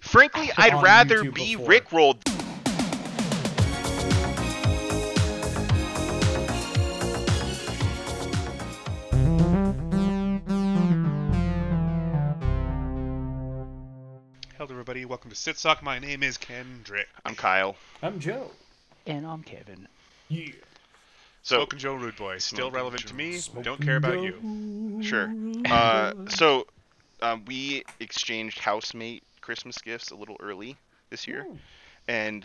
Frankly, I'd rather YouTube be before. rickrolled. Hello, everybody. Welcome to Sitsock. My name is Kendrick. I'm Kyle. I'm Joe. And I'm Kevin. Yeah. So Smoking Joe Rude Boy. Still relevant Joe. to me. Smoking Don't care about Joe. you. sure. Uh, so um, we exchanged housemate Christmas gifts a little early this year, and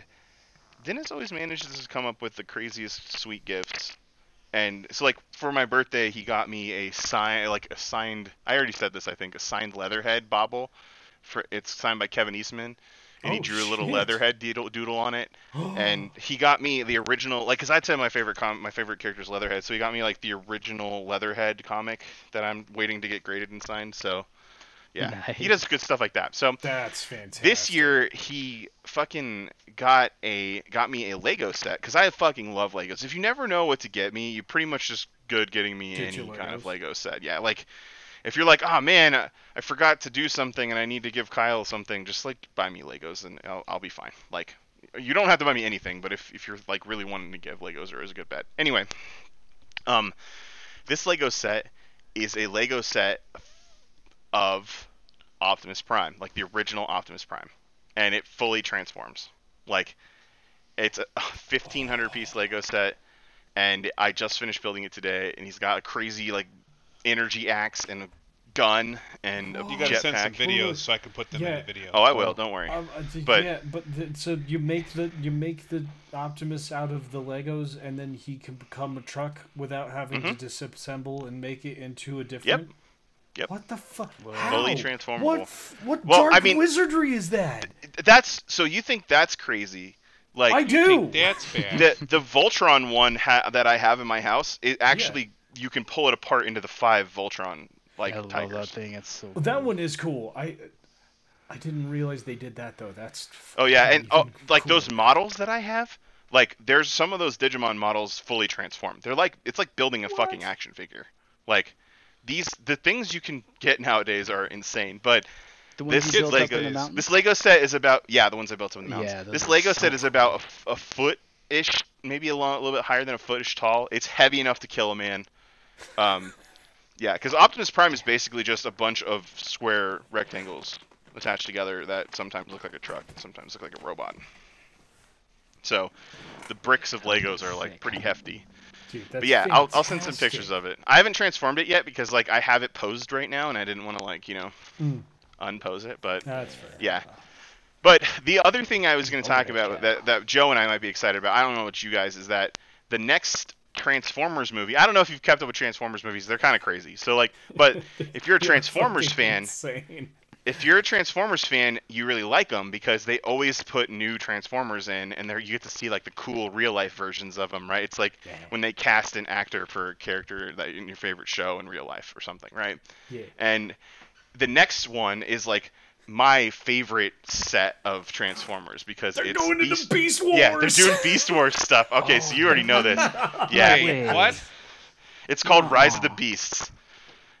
Dennis always manages to come up with the craziest sweet gifts. And so, like for my birthday, he got me a sign, like a signed. I already said this, I think, a signed Leatherhead bobble. For it's signed by Kevin Eastman, and he Oh, drew a little shit. Leatherhead doodle, doodle on it. and he got me the original like because i'd say my favorite com- my favorite character is leatherhead so he got me like the original leatherhead comic that i'm waiting to get graded and signed so yeah he does good stuff like that so That's fantastic. this year he fucking got a got me a lego set because i fucking love legos if you never know what to get me you're pretty much just good getting me Get any kind of lego set yeah like if you're like, oh man, I I forgot to do something and I need to give Kyle something, just like buy me Legos and I'll, I'll be fine. Like, you don't have to buy me anything, but if, if you're like really wanting to give Legos, or is a good bet. Anyway, um, this Lego set is a Lego set of Optimus Prime, like the original Optimus Prime, and it fully transforms. Like, it's a 1500 piece Lego set, and I just finished building it today, and he's got a crazy like energy axe and a gun and a You You gotta send some jetpack. videos so I can put them in the video. Oh, I will. Don't worry. Um, uh, th- But- yeah, but th- so you make the you make the Optimus out of the Legos, and then he can become a truck without having to disassemble and make it into a different. Mm-hmm. Yep. What the fuck? Fully transformable. What? What Well, dark I mean- wizardry is that? That's so you think that's crazy? Like I do. That's bad. the the Voltron one ha- that I have in my house, it actually you can pull it apart into the five Voltron like I love tigers. that thing. It's so. Well, that cool. one is cool. I I didn't realize they did that though. That's Oh yeah, and oh, even like cooler. those models that I have, like there's some of those Digimon models fully transformed. They're like it's like building a fucking action figure. Like these the things you can get nowadays are insane. But this Lego up in the is- this Lego set is about yeah the ones I built up in the mountains. Yeah, this Lego so set is about a foot ish, maybe a, long, a little bit higher than a footish tall. It's heavy enough to kill a man. Um, yeah, because Optimus Prime is basically just a bunch of square rectangles attached together that sometimes look like a truck and sometimes look like a robot. So the bricks of Legos are like pretty hefty. Dude, But yeah, I'll, I'll send some pictures of it. I haven't transformed it yet because like I have it posed right now and I didn't want to like you know Mm. unpose it. But yeah. But the other thing I was going to talk about yeah. that, that Joe and I might be excited about, I don't know what you guys, is that the next Transformers movie, I don't know if you've kept up with Transformers movies, they're kind of crazy. So, like, but if you're a Transformers fan, insane. If you're a Transformers fan, you really like them because they always put new Transformers in, and there you get to see like the cool real life versions of them, right? It's like Yeah. when they cast an actor for a character that in your favorite show in real life or something, right? Yeah. And the next one is like my favorite set of Transformers because They're it's going into Beast- Beast Wars. Yeah, they're doing Beast Wars stuff. Okay, so you already know this. Yeah, Wait, Wait. what? it's called Rise of the Beasts.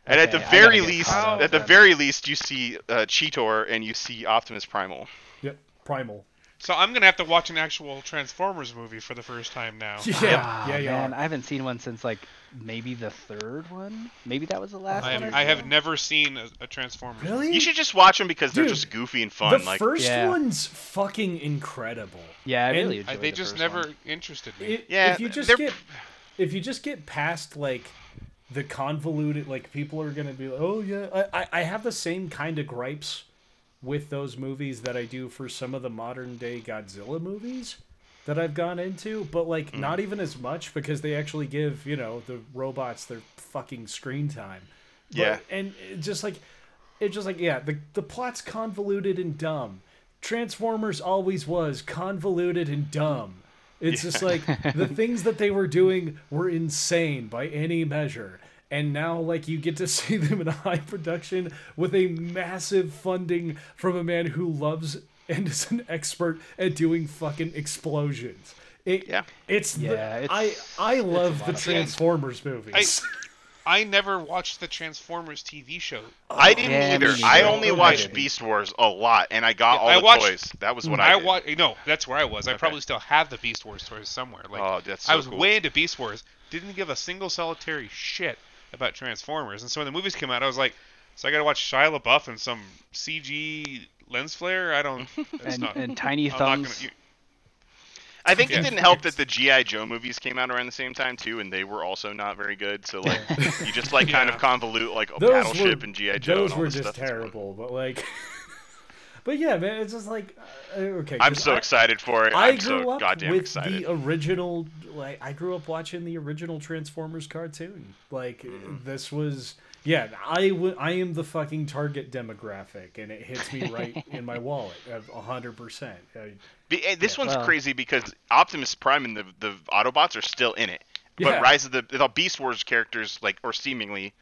And at the very least, caught up at the very least, you see uh, Cheetor and you see Optimus Primal. Yep. Primal. So I'm gonna have to watch an actual Transformers movie for the first time now. Yeah. Ah, yeah. Yeah. man, I haven't seen one since like maybe the third one. Maybe that was the last I, one. have, I I have never seen a, a Transformers. movie. Really? You should just watch them because they're just goofy and fun. the like, first Yeah. one's fucking incredible. Yeah, I and really I, enjoyed they the just first never one. interested me. It, Yeah, if you just they're- get if you just get past like the convoluted like people are gonna be like oh yeah. I, I- have the same kind of gripes with those movies that i do for some of the modern day godzilla movies that i've gone into but like mm. not even as much because they actually give you know the robots their fucking screen time. But- Yeah. and it just like it's just like yeah the, the plot's convoluted and dumb. Transformers always was convoluted and dumb. It's just like the things that they were doing were insane by any measure and now like you get to see them in a high production with a massive funding from a man who loves and is an expert at doing fucking explosions it, Yeah. it's Yeah, the, it's- i i love the of fun. transformers movies I never watched the Transformers TV show. Oh, I didn't Yeah, either. I only Okay. watched Beast Wars a lot, and I got Yeah, all I the watched- toys. That was what I, I did. No, that's where I was. I probably still have the Beast Wars toys somewhere. Like, Oh, that's I was cool. way into Beast Wars. Didn't give a single solitary shit about Transformers. And so when the movies came out, I was like, so I got to watch Shia LaBeouf and some CG lens flare. I don't. And, not. and tiny I'm not gonna, thumbs. you- I think Yeah. it didn't help that the GI Joe movies came out around the same time too, and they were also not very good. So like, you just like kind Yeah. of convolute like a Those battleship were and GI Joe. those and all were this just stuff. Terrible, but like. But yeah, man, it's just like uh, okay. I'm so I- excited for it. I I'm grew so up goddamn with excited. the original. Like I grew up watching the original Transformers cartoon. Like Mm-hmm. this was. Yeah, I w- I am the fucking target demographic, and it hits me right in my wallet, a hundred percent. Uh, Be- eh, This one's Well- crazy because Optimus Prime and the the Autobots are still in it, but Yeah. Rise of the the Beast Wars characters, like or seemingly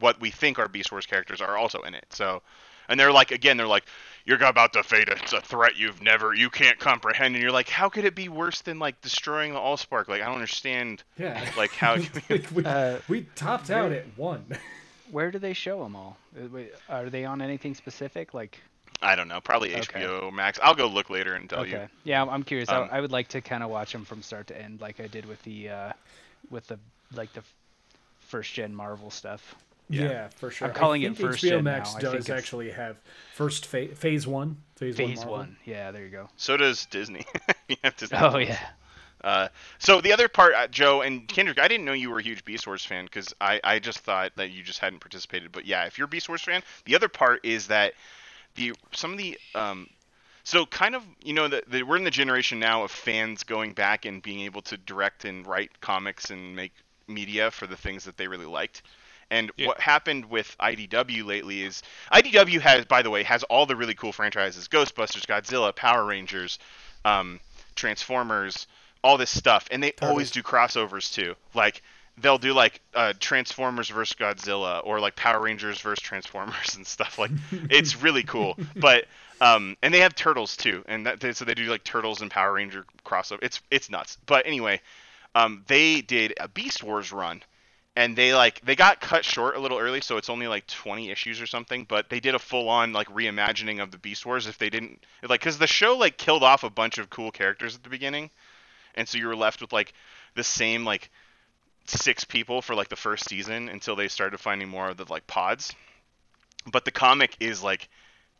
what we think are Beast Wars characters, are also in it. So, and they're like again, they're like, you're about to face it's a threat you've never, you can't comprehend, and you're like, how could it be worse than like destroying the Allspark? Like I don't understand. Yeah, Like how? Like, we, Uh, we topped out at one. Where do they show them all? Uh, Are they on anything specific? Like, I don't know. Probably Okay. HBO Max. I'll go look later and tell okay, you. yeah, I'm- I'm curious. Um, I, I would like to kind of watch them from start to end, like I did with the, uh, with the like the first gen Marvel stuff. Yeah, Yeah. for sure. I'm calling I it think first HBO gen Max now. Does actually have first fa- phase one. Phase, Phase one. one. Yeah, there you go. So does Disney. Disney Oh Plus. yeah. Uh, so the other part, uh, Joe and Kendrick, I didn't know you were a huge Beast Wars fan because I, I just thought that you just hadn't participated. But yeah, if you're a Beast Wars fan, the other part is that the some of the um, so kind of you know that that we're in the generation now of fans going back and being able to direct and write comics and make media for the things that they really liked. And Yeah. what happened with IDW lately is IDW has, by the way, has all the really cool franchises: Ghostbusters, Godzilla, Power Rangers, um, Transformers, all this stuff, and they always do crossovers too. Like they'll do like uh, Transformers versus Godzilla, or like Power Rangers versus Transformers and stuff. Like it's really cool. But um, and they have turtles too, and that, so they do like turtles and Power Ranger crossover. It's it's nuts. But anyway, um, they did a Beast Wars run and they like they got cut short a little early so it's only like 20 issues or something but they did a full on like reimagining of the beast wars if they didn't like because the show like killed off a bunch of cool characters at the beginning and so you were left with like the same like six people for like the first season until they started finding more of the like pods. But the comic is like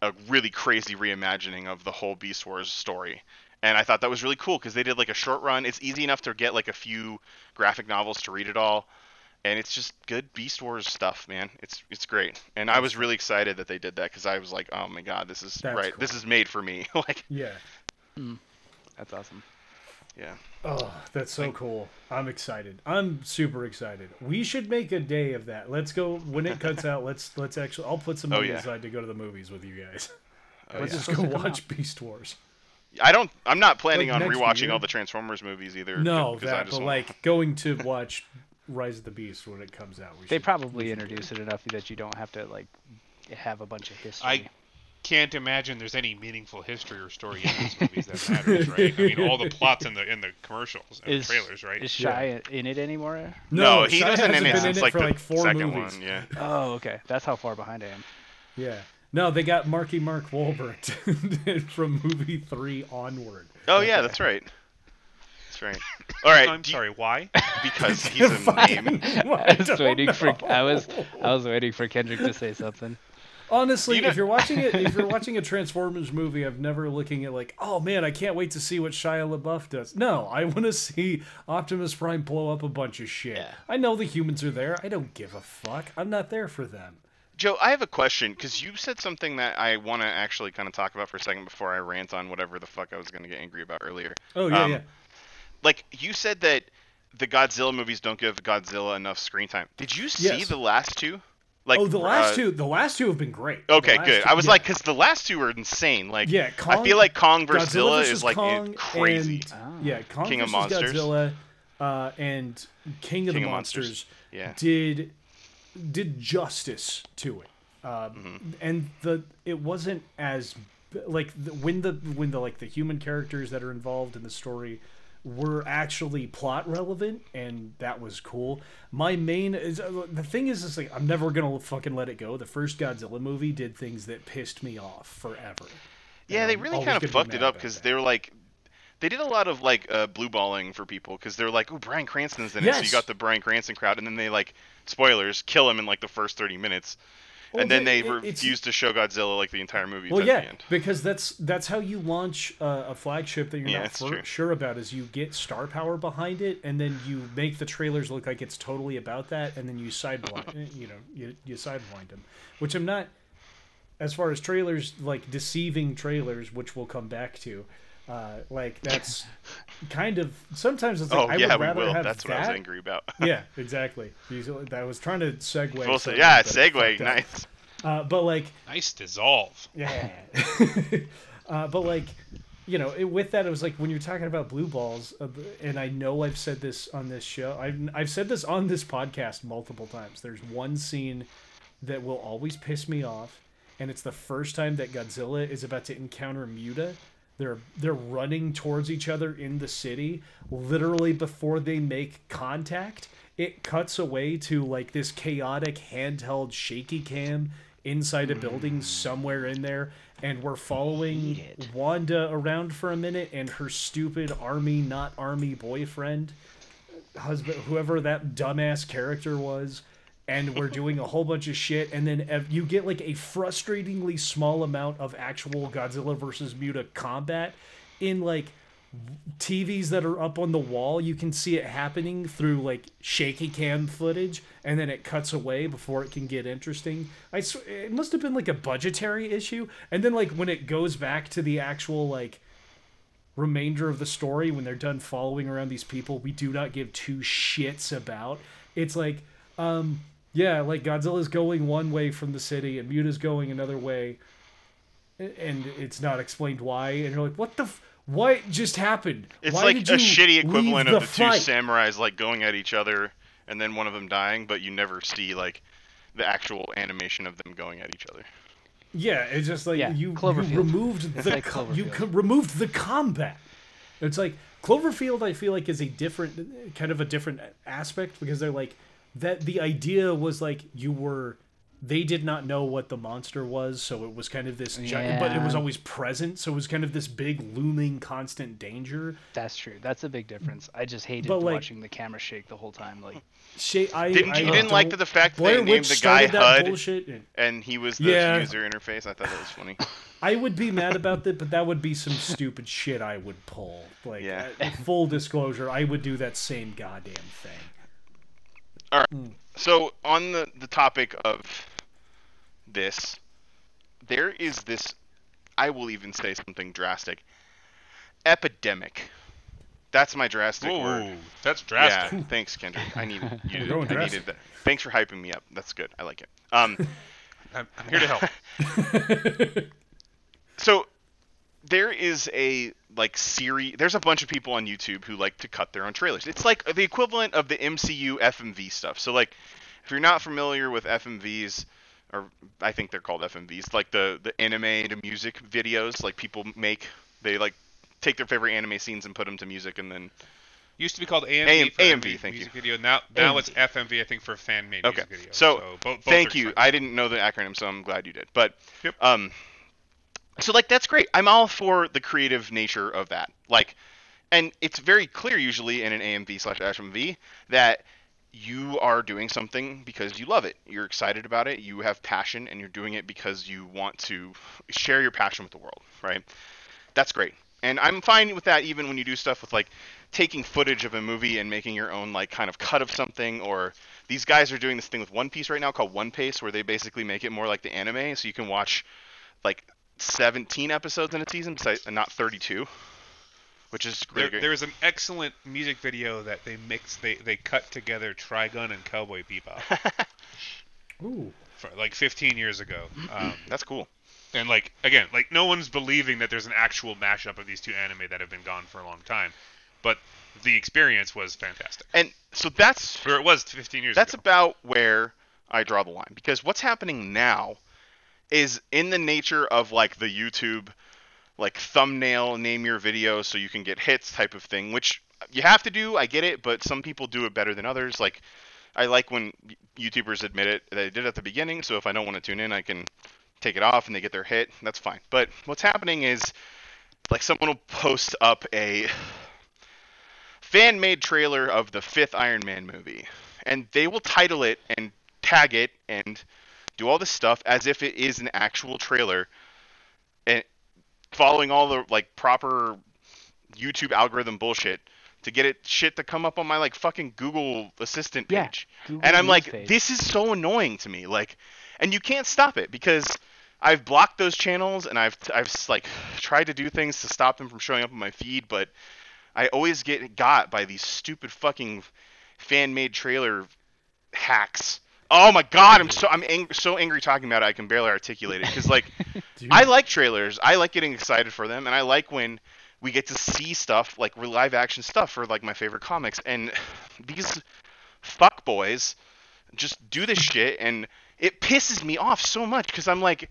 a really crazy reimagining of the whole beast wars story and i thought that was really cool because they did like a short run. It's easy enough to get like a few graphic novels to read it all and it's just good Beast Wars stuff, man. It's it's great, and I was really excited that they did that because I was like, oh my god, this is That's right. cool. This is made for me. like, Yeah. That's awesome. yeah, Oh, that's so cool. I'm excited. I'm super excited. We should make a day of that. Let's go when it cuts out. Let's let's actually. I'll put some Oh, money yeah. aside to go to the movies with you guys. Oh, let's yeah. just go watch Beast Wars. I don't. I'm not planning Like on rewatching year? all the Transformers movies either. No, 'cause I just but wanna- like going to watch Rise of the Beast when it comes out. We They should- probably introduce it enough that you don't have to like have a bunch of history. I can't imagine there's any meaningful history or story in these movies that matters, right? I mean, all the plots in the in the commercials and is trailers, right? Is Shy in it anymore? no, No, he Shia wasn't in hasn't it been since in it like for the like four second movies. one. Yeah. Oh, okay. That's how far behind I am. Yeah. No, they got Marky Mark Wahlberg from movie three onward. Oh yeah, that's right. That's right. All right. I'm do you- sorry, why? because he's a name. I was waiting for I was I was waiting for Kendrick to say something. Honestly, You know- if you're watching it, if you're watching a Transformers movie, I've never looking at like, oh man, I can't wait to see what Shia LaBeouf does. No, I want to see Optimus Prime blow up a bunch of shit. Yeah. I know the humans are there. I don't give a fuck. I'm not there for them. Joe, I have a question because you said something that I want to actually kind of talk about for a second before I rant on whatever the fuck I was going to get angry about earlier. Oh yeah, Um, yeah. Like you said that the Godzilla movies don't give Godzilla enough screen time. Did you see Yes. the last two? Like oh, the last uh, two, the last two have been great. Okay, good. two- I was yeah. like, because the last two were insane. Like, Yeah, I feel like Kong versus Godzilla versus is like Kong crazy. and- Oh. Yeah, Kong King of versus Monsters. Godzilla uh, and King of King the of Monsters. Monsters, Yeah. did did justice to it. Um, Mm-hmm. And the it wasn't as like the, when the when the like the human characters that are involved in the story were actually plot relevant, and that was cool. My main is uh, the thing is, is like I'm never gonna fucking let it go. The first Godzilla movie did things that pissed me off forever. Yeah, And they really kind of fucked it up because they were like, they did a lot of like uh, blue balling for people because they're like, oh, Bryan Cranston's in it, so you got the Bryan Cranston crowd, and then they like, spoilers, kill him in like the first 30 minutes, Well, and then the- they it- it's- refuse to show Godzilla like the entire movie. Well, yeah, because that's that's how you launch uh, a flagship that you're Yeah, not for, sure about. Is you get star power behind it, and then you make the trailers look like it's totally about that, and then you sidewind, you know, you you sidewind them. Which I'm not, as far as trailers like deceiving trailers, which we'll come back to. Uh, like that's kind of sometimes it's like Oh I yeah, would we rather will. have That's that. what I was angry about. yeah, exactly. Usually- I was trying to segue. We'll say, yeah, but segue, fucked up. nice. Uh, but like Nice dissolve. yeah. uh, but like, you know, it, with that, it was like when you're talking about blue balls, uh, and I know I've said this on this show. I've I've said this on this podcast multiple times. There's one scene that will always piss me off, and it's the first time that Godzilla is about to encounter MUTO. They're they're running towards each other in the city, literally before they make contact. It cuts away to like this chaotic handheld shaky cam inside a mm. building somewhere in there, and we're following Wanda around for a minute and her stupid army not army boyfriend husband, whoever that dumbass character was, and we're doing a whole bunch of shit, and then you get like a frustratingly small amount of actual Godzilla versus MUTO combat in like TVs that are up on the wall. You can see it happening through like shaky cam footage, and then it cuts away before it can get interesting. I sw- it must have been like a budgetary issue, and then like when it goes back to the actual like remainder of the story when they're done following around these people we do not give two shits about it's like um yeah like godzilla's going one way from the city and MUTO's going another way and it's not explained why and you're like what the f- what just happened It's Why like did a you shitty leave equivalent of the two samurais like going at each other and then one of them dying, but you never see like the actual animation of them going at each other. Yeah, it's just like Yeah, you, you removed the like co- you co- removed the combat. It's like Cloverfield. I feel like is a different kind of a different aspect because they're like that. The idea was like you were. They did not know what the monster was, so it was kind of this giant, but it was always present. So it was kind of this big looming, constant danger. That's true. That's a big difference. I just hated But, like- watching the camera shake the whole time. Like, Shay, I, Didn't I you- you didn't like don't- the fact that Blair they named Witch the guy started HUD? and- And he was the Yeah. user interface. I thought that was funny. I would be mad about that, but that would be some stupid shit I would pull. Like, Yeah. uh, full disclosure, I would do that same goddamn thing. So on the the topic of this, there is this. I will even say something drastic. Epidemic. That's my drastic word. That's drastic. Yeah, thanks, Kendrick. I needed you. I drastic. needed that. Thanks for hyping me up. That's good. I like it. Um, I'm, I'm here to help. so there is a like series. There's a bunch of people on YouTube who like to cut their own trailers. It's like the equivalent of the MCU FMV stuff. So like, if you're not familiar with FMVs, or I think they're called FMVs, like the the anime to music videos, like people make. They like take their favorite anime scenes and put them to music, and then Used to be called AMV. AM for AMV, MV thank music you. video. Now, now AMV. it's FMV. I think for fan made Okay. music video. So, both, both thank you. fine. I didn't know the acronym, so I'm glad you did. But Yep. um, so like that's great. I'm all for the creative nature of that. Like, and it's very clear usually in an AMV slash FMV that you are doing something because you love it. You're excited about it. You have passion, and you're doing it because you want to share your passion with the world. Right? That's great. And I'm fine with that even when you do stuff with like taking footage of a movie and making your own like kind of cut of something or these guys are doing this thing with One Piece right now called One Pace where they basically make it more like the anime so you can watch like 17 episodes in a season besides and not 32 which is really great. there was an excellent music video that they mixed. They they cut together Trigun and Cowboy Bebop Ooh. for like 15 years ago. Um, That's cool. and like again, like no one's believing that there's an actual mashup of these two anime that have been gone for a long time, but the experience was fantastic. And so that's Or it was 15 years that's ago. about where I draw the line because what's happening now is in the nature of like the YouTube like thumbnail name your video so you can get hits type of thing which you have to do. I get it, but some people do it better than others. Like I like when YouTubers admit it. They did it at the beginning, so if I don't want to tune in, I can take it off and they get their hit. That's fine. But what's happening is like someone will post up a fan made trailer of the fifth Iron Man movie, and they will title it and tag it and do all this stuff as if it is an actual trailer, and following all the like proper YouTube algorithm bullshit to get it shit to come up on my like fucking Google Assistant Yeah, page. Google and I'm like, page. this is so annoying to me. Like, and you can't stop it because I've blocked those channels and I've I've like tried to do things to stop them from showing up on my feed, but I always get got by these stupid fucking fan made trailer hacks. Oh my god, I'm so I'm ang- so angry talking about it. I can barely articulate it because like I like trailers. I like getting excited for them, and I like when we get to see stuff like live action stuff for like my favorite comics. And these fuck boys just do this shit, and it pisses me off so much because I'm like,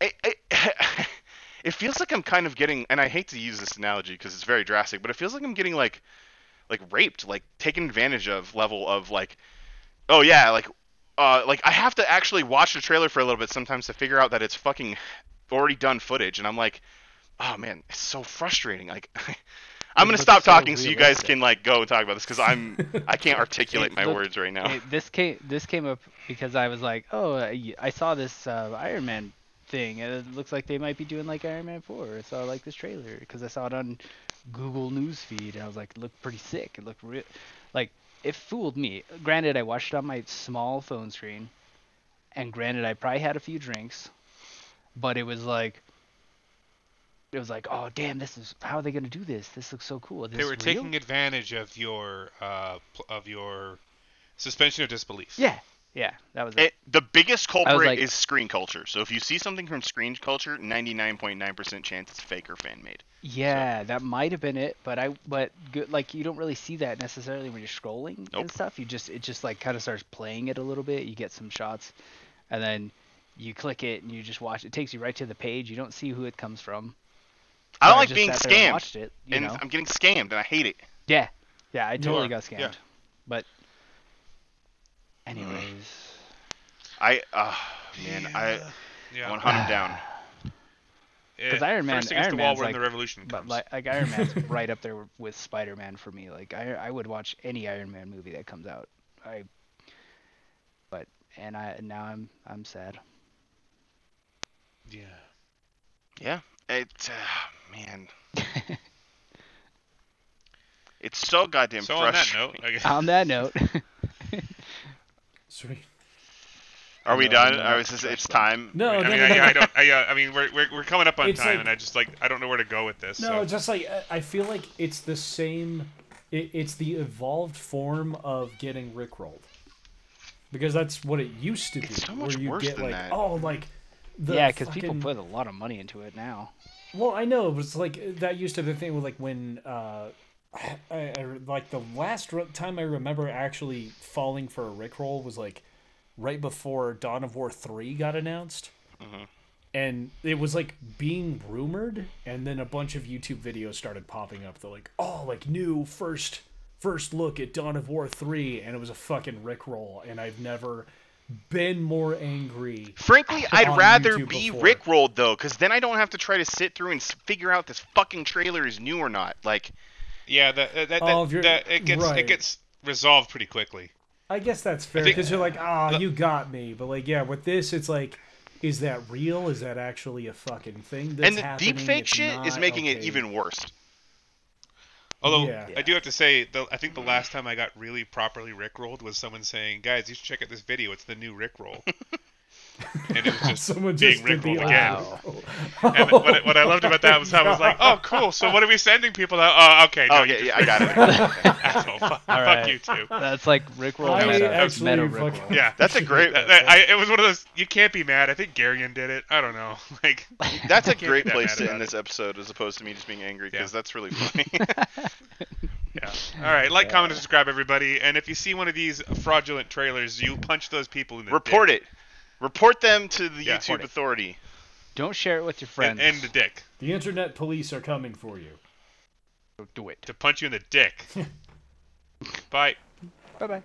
I, I, it feels like I'm kind of getting, and I hate to use this analogy because it's very drastic, but it feels like I'm getting like like raped, like taken advantage of level of like, oh yeah, like. Uh, like I have to actually watch the trailer for a little bit sometimes to figure out that it's fucking already done footage, and I'm like, oh man, it's so frustrating. Like, I'm gonna stop so talking so you guys can like go and talk about this because I'm I can't articulate It my looked- words right now. It- this came this came up because I was like, oh, I, I saw this uh, Iron Man thing, and it looks like they might be doing like Iron Man 4. So I like this trailer because I saw it on Google News feed, and I was like, it looked pretty sick. It looked real, like it fooled me. Granted, I watched it on my small phone screen, and granted, I probably had a few drinks, but it was like. It was like, oh damn, this is how are they gonna do this? This looks so cool. Is They were real? taking advantage of your uh, of your suspension of disbelief. Yeah, yeah, that was it. It, the biggest culprit like- is screen culture. So if you see something from screen culture, 99.9% chance it's fake or fan made. Yeah, that might have been it, but I but good like you don't really see that necessarily when you're scrolling and stuff. You just it just like kind of starts playing it a little bit. You get some shots, and then you click it and you just watch. It takes you right to the page. You don't see who it comes from. I don't So like just being sat there and scammed, Watched it, you and know. I'm getting scammed, and I hate it. Yeah, yeah, I totally got scammed. yeah. But anyways, I, uh, man, I, Yeah. Want to hunt him down. Because Iron Man- First against Iron the wall Man's like- the revolution but comes. like, like Iron Man's right up there with Spider Man for me. Like I I would watch any Iron Man movie that comes out. I. But and I now I'm I'm sad. yeah. Yeah, it, uh, man, it's so goddamn So on that frustrating. note, I guess, On that note, Sweet. Are we No, done? no, Or no, is this, no, it's time? No, I mean, no, I, no. I don't. I, uh, I mean, we're, we're, we're coming up on It's time, like- and I just like I don't know where to go with this. No, so. just like I- I feel like it's the same. It, it's the evolved form of getting rickrolled, because that's what it used to be. It's so much where you worse get than like, that. oh, like the yeah, because people put a lot of money into it now. Well, I know, but it's like that used to be the thing with like when uh, I, I like the last time I remember actually falling for a rickroll was like right before Dawn of War three got announced, mm-hmm. and it was like being rumored, and then a bunch of YouTube videos started popping up. They're like, oh, like new first first look at Dawn of War three, and it was a fucking rickroll, and I've never been more angry. Frankly, I'd rather YouTube be before. rickrolled though, because then I don't have to try to sit through and figure out this fucking trailer is new or not. Like, yeah, that that, that, Oh, that it gets right. it gets resolved pretty quickly. I guess that's fair because you're like, ah, the- you got me. But like, yeah, with this, it's like, is that real? Is that actually a fucking thing? That's and the happening? deepfake It's shit is not? making it even worse. Although Yeah. I do have to say, the, I think the last time I got really properly rickrolled was someone saying, "Guys, you should check out this video. It's the new rickroll." and it was just Someone being just did the again. wow. And what, I- what I loved about that was I was like, "Oh, cool. So what are we sending people now? Oh, okay. Oh, no, Oh yeah, yeah, I got it. asshole. Fuck, fuck right. you too. That's like Rickroll I meta. That's meta Rickroll. Yeah, That's a great. That- that- I, it was one of those. You can't be mad. I think Garion did it. I don't know. Like That's a great that place to about end it. this episode, as opposed to me just being angry, because Yeah. that's really funny. Yeah. All right. Like, comment, and subscribe, everybody. And if you see one of these fraudulent trailers, you punch those people in the Report dick. it. Report them to the Yeah, YouTube authority. Don't share it with your friends. And, and the dick. The internet police are coming for you. So do it. to punch you in the dick. Bye. Bye bye.